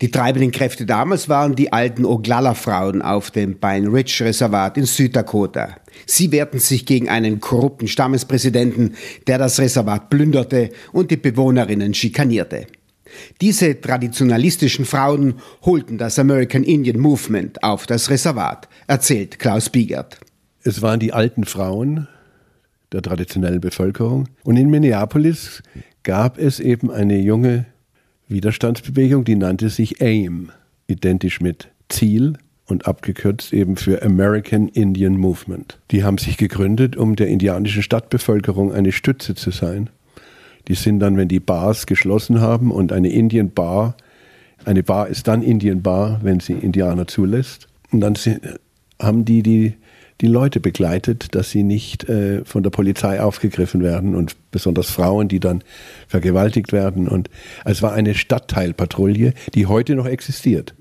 Die treibenden Kräfte damals waren die alten Oglala-Frauen auf dem Pine Ridge Reservat in Süddakota. Sie wehrten sich gegen einen korrupten Stammespräsidenten, der das Reservat plünderte und die Bewohnerinnen schikanierte. Diese traditionalistischen Frauen holten das American Indian Movement auf das Reservat, erzählt Klaus Biegert. Es waren die alten Frauen der traditionellen Bevölkerung. Und in Minneapolis gab es eben eine junge Widerstandsbewegung, die nannte sich AIM, identisch mit Ziel und abgekürzt eben für American Indian Movement. Die haben sich gegründet, um der indianischen Stadtbevölkerung eine Stütze zu sein. Die sind dann, wenn die Bars geschlossen haben und eine Indian Bar, eine Bar ist dann Indian Bar, wenn sie Indianer zulässt. Und dann haben die die die Leute begleitet, dass sie nicht äh, von der Polizei aufgegriffen werden und besonders Frauen, die dann vergewaltigt werden. Und es war eine Stadtteilpatrouille, die heute noch existiert.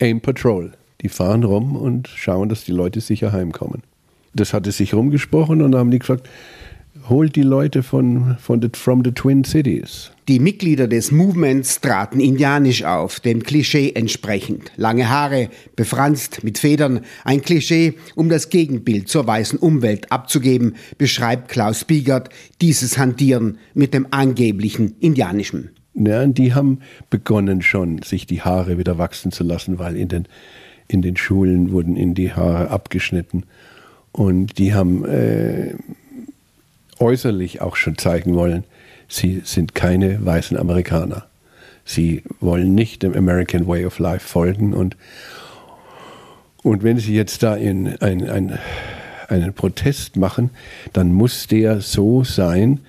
Aim Patrol. Die fahren rum und schauen, dass die Leute sicher heimkommen. Das hatte sich rumgesprochen und dann haben die gesagt, holt die Leute von, von the, from the Twin Cities. Die Mitglieder des Movements traten indianisch auf, dem Klischee entsprechend. Lange Haare, befranst mit Federn, ein Klischee, um das Gegenbild zur weißen Umwelt abzugeben, beschreibt Klaus Biegert dieses Hantieren mit dem angeblichen Indianischen. Ja, die haben begonnen schon, sich die Haare wieder wachsen zu lassen, weil in den, in den Schulen wurden ihnen die Haare abgeschnitten. Und die haben äh, äußerlich auch schon zeigen wollen, sie sind keine weißen Amerikaner. Sie wollen nicht dem American Way of Life folgen und, und wenn sie jetzt da in ein, ein, einen Protest machen, dann muss der so sein,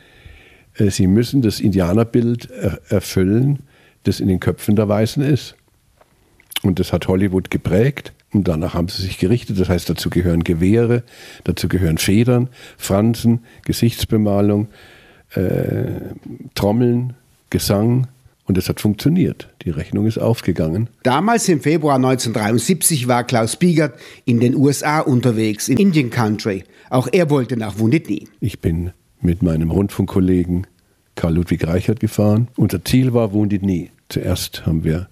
äh, sie müssen das Indianerbild erfüllen, das in den Köpfen der Weißen ist. Und das hat Hollywood geprägt. Und danach haben sie sich gerichtet. Das heißt, dazu gehören Gewehre, dazu gehören Federn, Fransen, Gesichtsbemalung, äh, Trommeln, Gesang. Und es hat funktioniert. Die Rechnung ist aufgegangen. Damals im Februar 1973 war Klaus Biegert in den USA unterwegs, in Indian Country. Auch er wollte nach Wunditni. Ich bin mit meinem Rundfunkkollegen Karl Ludwig Reichert gefahren. Unser Ziel war Wunditni. Zuerst haben wir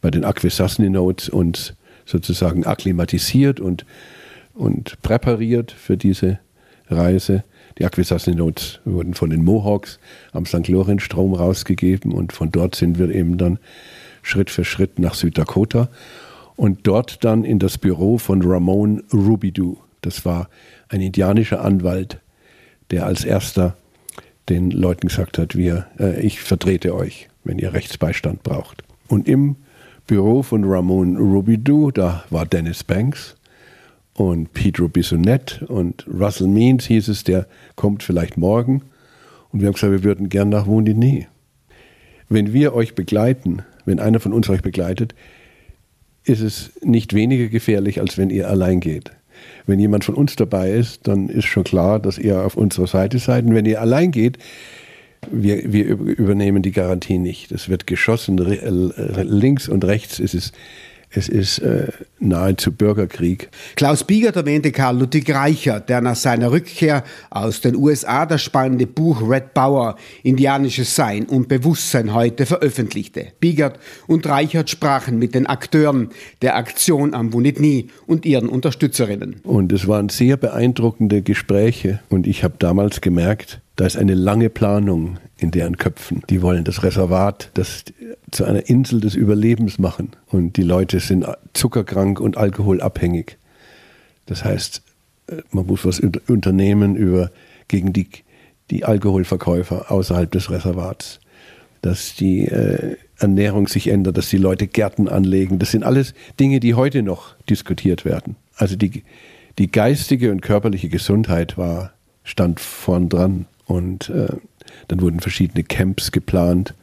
bei den Akwesasne Notes uns sozusagen akklimatisiert und, und präpariert für diese Reise. Die Akwesasne Notes wurden von den Mohawks am St. Lorenz-Strom rausgegeben und von dort sind wir eben dann Schritt für Schritt nach Süddakota und dort dann in das Büro von Ramon Rubidoux. Das war ein indianischer Anwalt, der als erster den Leuten gesagt hat, wir, äh, ich vertrete euch, wenn ihr Rechtsbeistand braucht. Und im Büro von Ramon Rubidoux, da war Dennis Banks und Pedro Bissonette und Russell Means hieß es, der kommt vielleicht morgen. Und wir haben gesagt, wir würden gern nach Woundini. Wenn wir euch begleiten, wenn einer von uns euch begleitet, ist es nicht weniger gefährlich, als wenn ihr allein geht. Wenn jemand von uns dabei ist, dann ist schon klar, dass ihr auf unserer Seite seid. Und wenn ihr allein geht, wir, wir übernehmen die Garantie nicht. Es wird geschossen, links und rechts ist es es ist äh, nahezu Bürgerkrieg. Klaus Biegert erwähnte Karl Ludwig Reichert, der nach seiner Rückkehr aus den USA das spannende Buch Red Bauer, Indianisches Sein und Bewusstsein heute veröffentlichte. Biegert und Reichert sprachen mit den Akteuren der Aktion am Wunitni und ihren Unterstützerinnen. Und es waren sehr beeindruckende Gespräche und ich habe damals gemerkt, da ist eine lange Planung in deren Köpfen. Die wollen das Reservat das zu einer Insel des Überlebens machen. Und die Leute sind zuckerkrank und alkoholabhängig. Das heißt, äh, man muss was unternehmen über, gegen die, die Alkoholverkäufer außerhalb des Reservats. Dass die äh, Ernährung sich ändert, dass die Leute Gärten anlegen. Das sind alles Dinge, die heute noch diskutiert werden. Also die, die geistige und körperliche Gesundheit war, stand vorn dran. Und äh, dann wurden verschiedene Camps geplant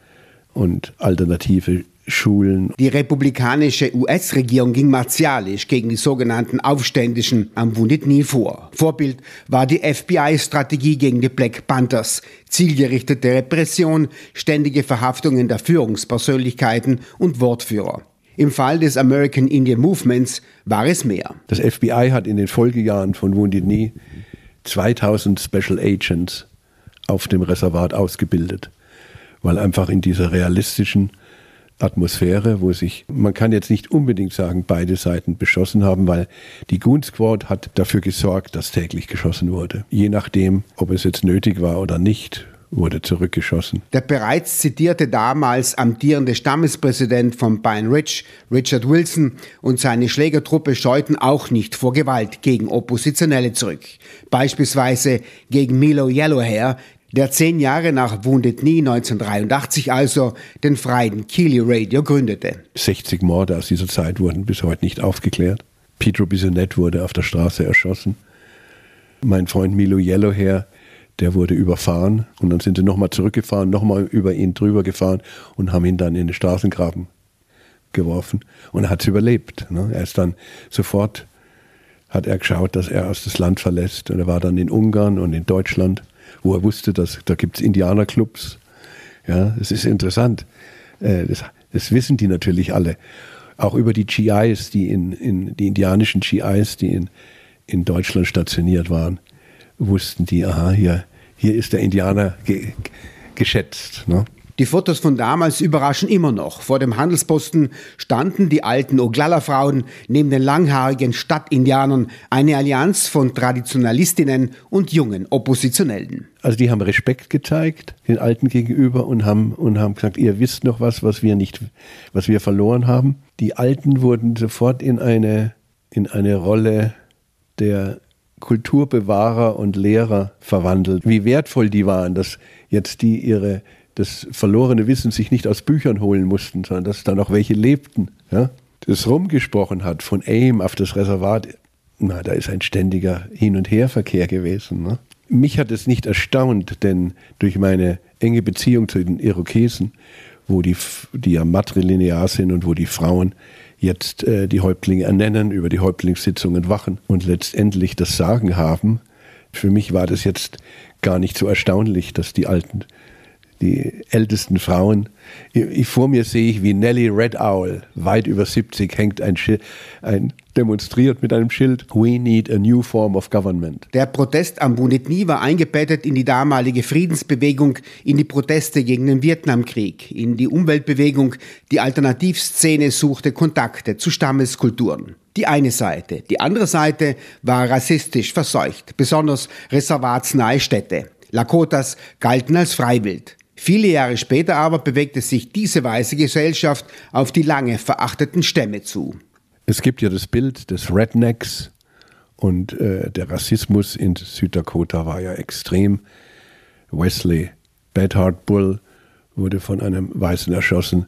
und alternative Schulen. Die republikanische US-Regierung ging martialisch gegen die sogenannten Aufständischen am Wounded Knee vor. Vorbild war die FBI-Strategie gegen die Black Panthers, zielgerichtete Repression, ständige Verhaftungen der Führungspersönlichkeiten und Wortführer. Im Fall des American Indian Movements war es mehr. Das FBI hat in den Folgejahren von Wounded Knee 2000 Special Agents auf dem Reservat ausgebildet, weil einfach in dieser realistischen Atmosphäre, wo sich, man kann jetzt nicht unbedingt sagen, beide Seiten beschossen haben, weil die Goon Squad hat dafür gesorgt, dass täglich geschossen wurde. Je nachdem, ob es jetzt nötig war oder nicht, wurde zurückgeschossen. Der bereits zitierte damals amtierende Stammespräsident von Pine Ridge, Richard Wilson, und seine Schlägertruppe scheuten auch nicht vor Gewalt gegen Oppositionelle zurück. Beispielsweise gegen Milo Yellowhair, der zehn Jahre nach Wounded Knee 1983 also den freien Keely Radio gründete. 60 Morde aus dieser Zeit wurden bis heute nicht aufgeklärt. Pedro Bisonet wurde auf der Straße erschossen. Mein Freund Milo Yellowhair der wurde überfahren und dann sind sie nochmal zurückgefahren, nochmal über ihn drüber gefahren und haben ihn dann in den Straßengraben geworfen und er hat es überlebt. Ne? Er ist dann sofort, hat er geschaut, dass er aus das Land verlässt und er war dann in Ungarn und in Deutschland, wo er wusste, dass da gibt es Indianerclubs. Ja, es ist interessant. Äh, das, das wissen die natürlich alle. Auch über die GIs, die in, in die indianischen GIs, die in, in Deutschland stationiert waren wussten die, aha, hier, hier ist der Indianer ge geschätzt. Ne? Die Fotos von damals überraschen immer noch. Vor dem Handelsposten standen die alten Oglala-Frauen neben den langhaarigen Stadtindianern, eine Allianz von Traditionalistinnen und jungen Oppositionellen. Also die haben Respekt gezeigt den Alten gegenüber und haben, und haben gesagt, ihr wisst noch was, was wir nicht, was wir verloren haben. Die Alten wurden sofort in eine, in eine Rolle der Kulturbewahrer und Lehrer verwandelt. Wie wertvoll die waren, dass jetzt die ihre das verlorene Wissen sich nicht aus Büchern holen mussten, sondern dass da noch welche lebten. Ja? Das rumgesprochen hat von AIM auf das Reservat, na, da ist ein ständiger Hin- und Herverkehr gewesen. Ne? Mich hat es nicht erstaunt, denn durch meine enge Beziehung zu den Irokesen, wo die, die ja matrilinear sind und wo die Frauen jetzt äh, die Häuptlinge ernennen, über die Häuptlingssitzungen wachen und letztendlich das Sagen haben. Für mich war das jetzt gar nicht so erstaunlich, dass die alten, die ältesten Frauen, vor mir sehe ich, wie Nellie Red Owl, weit über 70, hängt ein, Schild, ein demonstriert mit einem Schild We need a new form of government. Der Protest am Bunitni war eingebettet in die damalige Friedensbewegung, in die Proteste gegen den Vietnamkrieg, in die Umweltbewegung. Die Alternativszene suchte Kontakte zu Stammeskulturen. Die eine Seite. Die andere Seite war rassistisch verseucht, besonders reservatsnahe Städte. Lakotas galten als Freiwild. Viele Jahre später aber bewegte sich diese weiße Gesellschaft auf die lange verachteten Stämme zu. Es gibt ja das Bild des Rednecks und äh, der Rassismus in Süddakota war ja extrem. Wesley Bedhart Bull wurde von einem Weißen erschossen,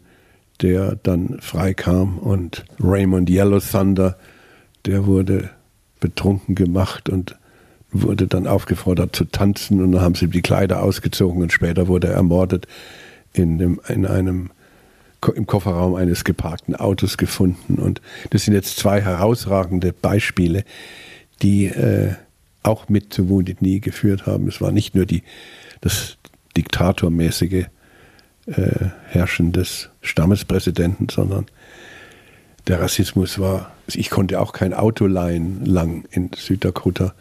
der dann freikam und Raymond Yellow Thunder, der wurde betrunken gemacht und wurde dann aufgefordert zu tanzen und dann haben sie die Kleider ausgezogen und später wurde er ermordet in, dem, in einem im Kofferraum eines geparkten Autos gefunden. Und das sind jetzt zwei herausragende Beispiele, die äh, auch mit zu Wounded Knee geführt haben. Es war nicht nur die, das diktatormäßige äh, Herrschen des Stammespräsidenten, sondern der Rassismus war, ich konnte auch kein Auto leihen lang in Süddakota,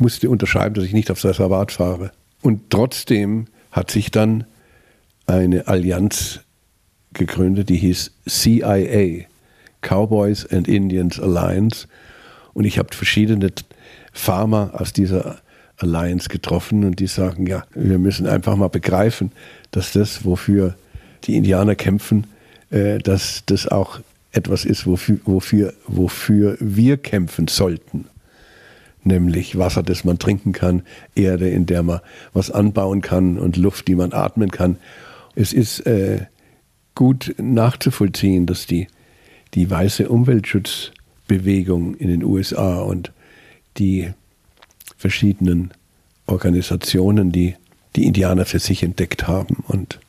musste unterschreiben, dass ich nicht aufs Reservat fahre. Und trotzdem hat sich dann eine Allianz gegründet, die hieß CIA, Cowboys and Indians Alliance. Und ich habe verschiedene Farmer aus dieser Alliance getroffen und die sagen, ja, wir müssen einfach mal begreifen, dass das, wofür die Indianer kämpfen, äh, dass das auch etwas ist, wofür, wofür, wofür wir kämpfen sollten. Nämlich Wasser, das man trinken kann, Erde, in der man was anbauen kann und Luft, die man atmen kann. Es ist äh, gut nachzuvollziehen, dass die, die weiße Umweltschutzbewegung in den USA und die verschiedenen Organisationen, die die Indianer für sich entdeckt haben und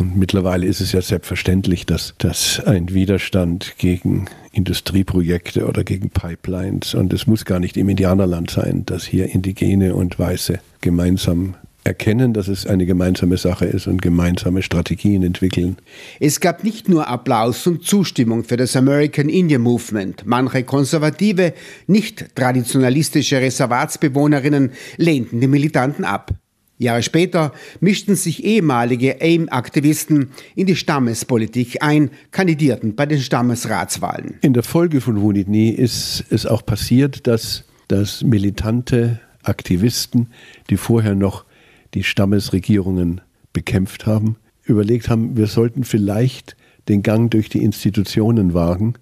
und mittlerweile ist es ja selbstverständlich, dass, dass ein Widerstand gegen Industrieprojekte oder gegen Pipelines, und es muss gar nicht im Indianerland sein, dass hier Indigene und Weiße gemeinsam erkennen, dass es eine gemeinsame Sache ist und gemeinsame Strategien entwickeln. Es gab nicht nur Applaus und Zustimmung für das American Indian Movement. Manche konservative, nicht traditionalistische Reservatsbewohnerinnen lehnten die Militanten ab. Jahre später mischten sich ehemalige AIM-Aktivisten in die Stammespolitik ein, kandidierten bei den Stammesratswahlen. In der Folge von Knee ist es auch passiert, dass, dass militante Aktivisten, die vorher noch die Stammesregierungen bekämpft haben, überlegt haben, wir sollten vielleicht den Gang durch die Institutionen wagen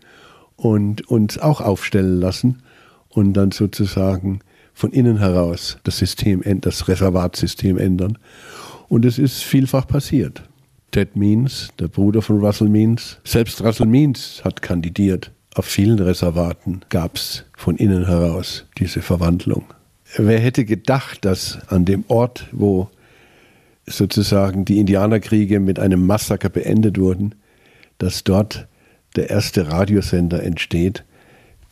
und uns auch aufstellen lassen und dann sozusagen von innen heraus das System, das Reservatsystem ändern. Und es ist vielfach passiert. Ted Means, der Bruder von Russell Means, selbst Russell Means hat kandidiert. Auf vielen Reservaten gab es von innen heraus diese Verwandlung. Wer hätte gedacht, dass an dem Ort, wo sozusagen die Indianerkriege mit einem Massaker beendet wurden, dass dort der erste Radiosender entsteht,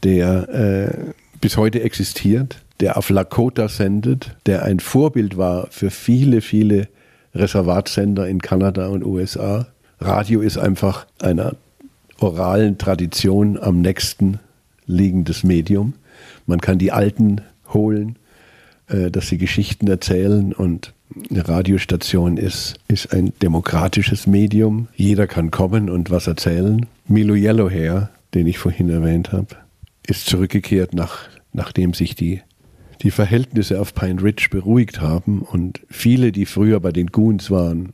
der äh, bis heute existiert, der auf Lakota sendet, der ein Vorbild war für viele, viele Reservatsender in Kanada und USA. Radio ist einfach einer oralen Tradition am nächsten liegendes Medium. Man kann die Alten holen, äh, dass sie Geschichten erzählen und eine Radiostation ist, ist ein demokratisches Medium. Jeder kann kommen und was erzählen. Milo Yellowhair, den ich vorhin erwähnt habe, ist zurückgekehrt, nach, nachdem sich die, die Verhältnisse auf Pine Ridge beruhigt haben und viele, die früher bei den Goons waren,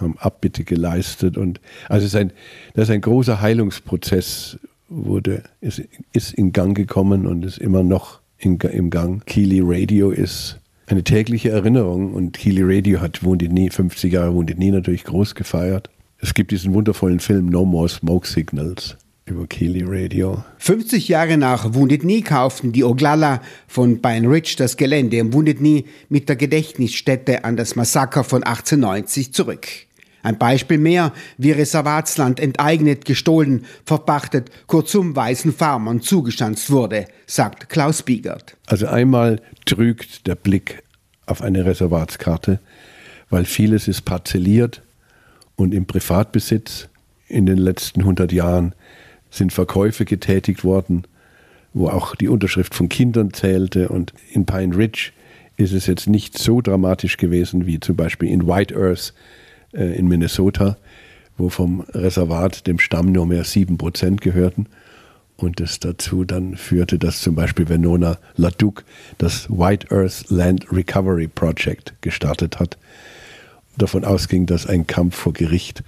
haben Abbitte geleistet und also ist ein, das ist ein großer Heilungsprozess wurde, ist, ist in Gang gekommen und ist immer noch in, im Gang. Keely Radio ist eine tägliche Erinnerung und Keely Radio hat Wounded Knee, 50 Jahre Wounded Knee natürlich groß gefeiert. Es gibt diesen wundervollen Film No More Smoke Signals über Keely Radio. 50 Jahre nach Wounded Knee kauften die Oglala von Pine Ridge das Gelände im Wounded Knee mit der Gedächtnisstätte an das Massaker von 1890 zurück. Ein Beispiel mehr, wie Reservatsland enteignet, gestohlen, verpachtet, kurzum weißen Farmern zugestanzt wurde, sagt Klaus Biegert. Also einmal trügt der Blick auf eine Reservatskarte, weil vieles ist parzelliert und im Privatbesitz. In den letzten 100 Jahren sind Verkäufe getätigt worden, wo auch die Unterschrift von Kindern zählte. Und in Pine Ridge ist es jetzt nicht so dramatisch gewesen wie zum Beispiel in White Earth äh, in Minnesota, wo vom Reservat dem Stamm nur mehr 7% gehörten. Und das dazu dann führte, dass zum Beispiel Venona Laduc das White Earth Land Recovery Project gestartet hat. Davon ausging, dass ein Kampf vor Gericht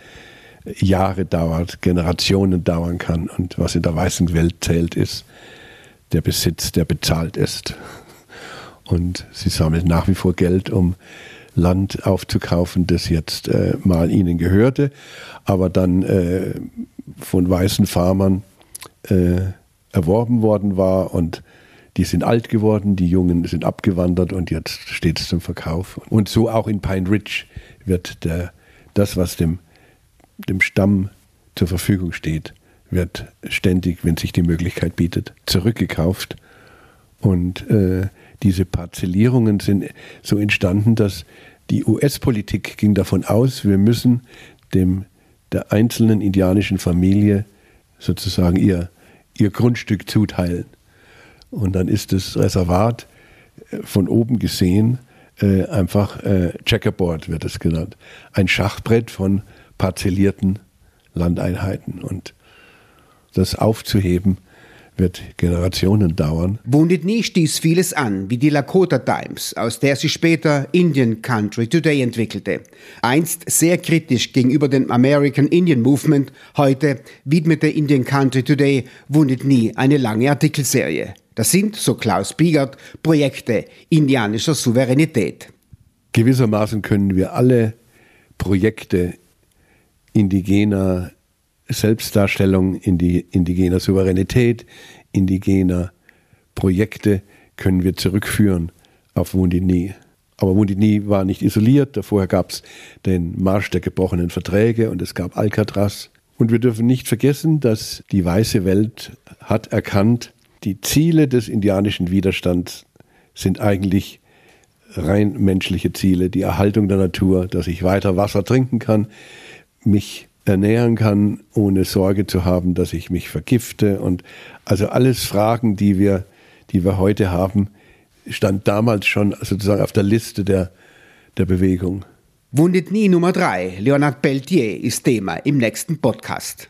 Jahre dauert, Generationen dauern kann. Und was in der weißen Welt zählt, ist der Besitz, der bezahlt ist. Und sie sammeln nach wie vor Geld, um Land aufzukaufen, das jetzt äh, mal ihnen gehörte, aber dann äh, von weißen Farmern äh, erworben worden war und die sind alt geworden, die Jungen sind abgewandert und jetzt steht es zum Verkauf. Und so auch in Pine Ridge wird der, das, was dem, dem Stamm zur Verfügung steht, wird ständig, wenn sich die Möglichkeit bietet, zurückgekauft. Und äh, diese Parzellierungen sind so entstanden, dass die US-Politik ging davon aus, wir müssen dem, der einzelnen indianischen Familie sozusagen ihr, ihr Grundstück zuteilen. Und dann ist das Reservat äh, von oben gesehen äh, einfach äh, Checkerboard, wird es genannt. Ein Schachbrett von parzellierten Landeinheiten. Und das aufzuheben, wird Generationen dauern. Wounded Knee stieß vieles an, wie die Lakota Times, aus der sich später Indian Country Today entwickelte. Einst sehr kritisch gegenüber dem American Indian Movement, heute widmete Indian Country Today Wounded Knee eine lange Artikelserie. Das sind, so Klaus Biegert, Projekte indianischer Souveränität. Gewissermaßen können wir alle Projekte indigener Selbstdarstellung, indigener Souveränität, indigener Projekte können wir zurückführen auf Wundini. Aber Wundini war nicht isoliert. Vorher gab es den Marsch der gebrochenen Verträge und es gab Alcatraz. Und wir dürfen nicht vergessen, dass die weiße Welt hat erkannt, die Ziele des indianischen Widerstands sind eigentlich rein menschliche Ziele. Die Erhaltung der Natur, dass ich weiter Wasser trinken kann, mich ernähren kann, ohne Sorge zu haben, dass ich mich vergifte. Und also alles Fragen, die wir, die wir heute haben, stand damals schon sozusagen auf der Liste der, der Bewegung. Wounded Knee Nummer 3, Leonard Peltier, ist Thema im nächsten Podcast.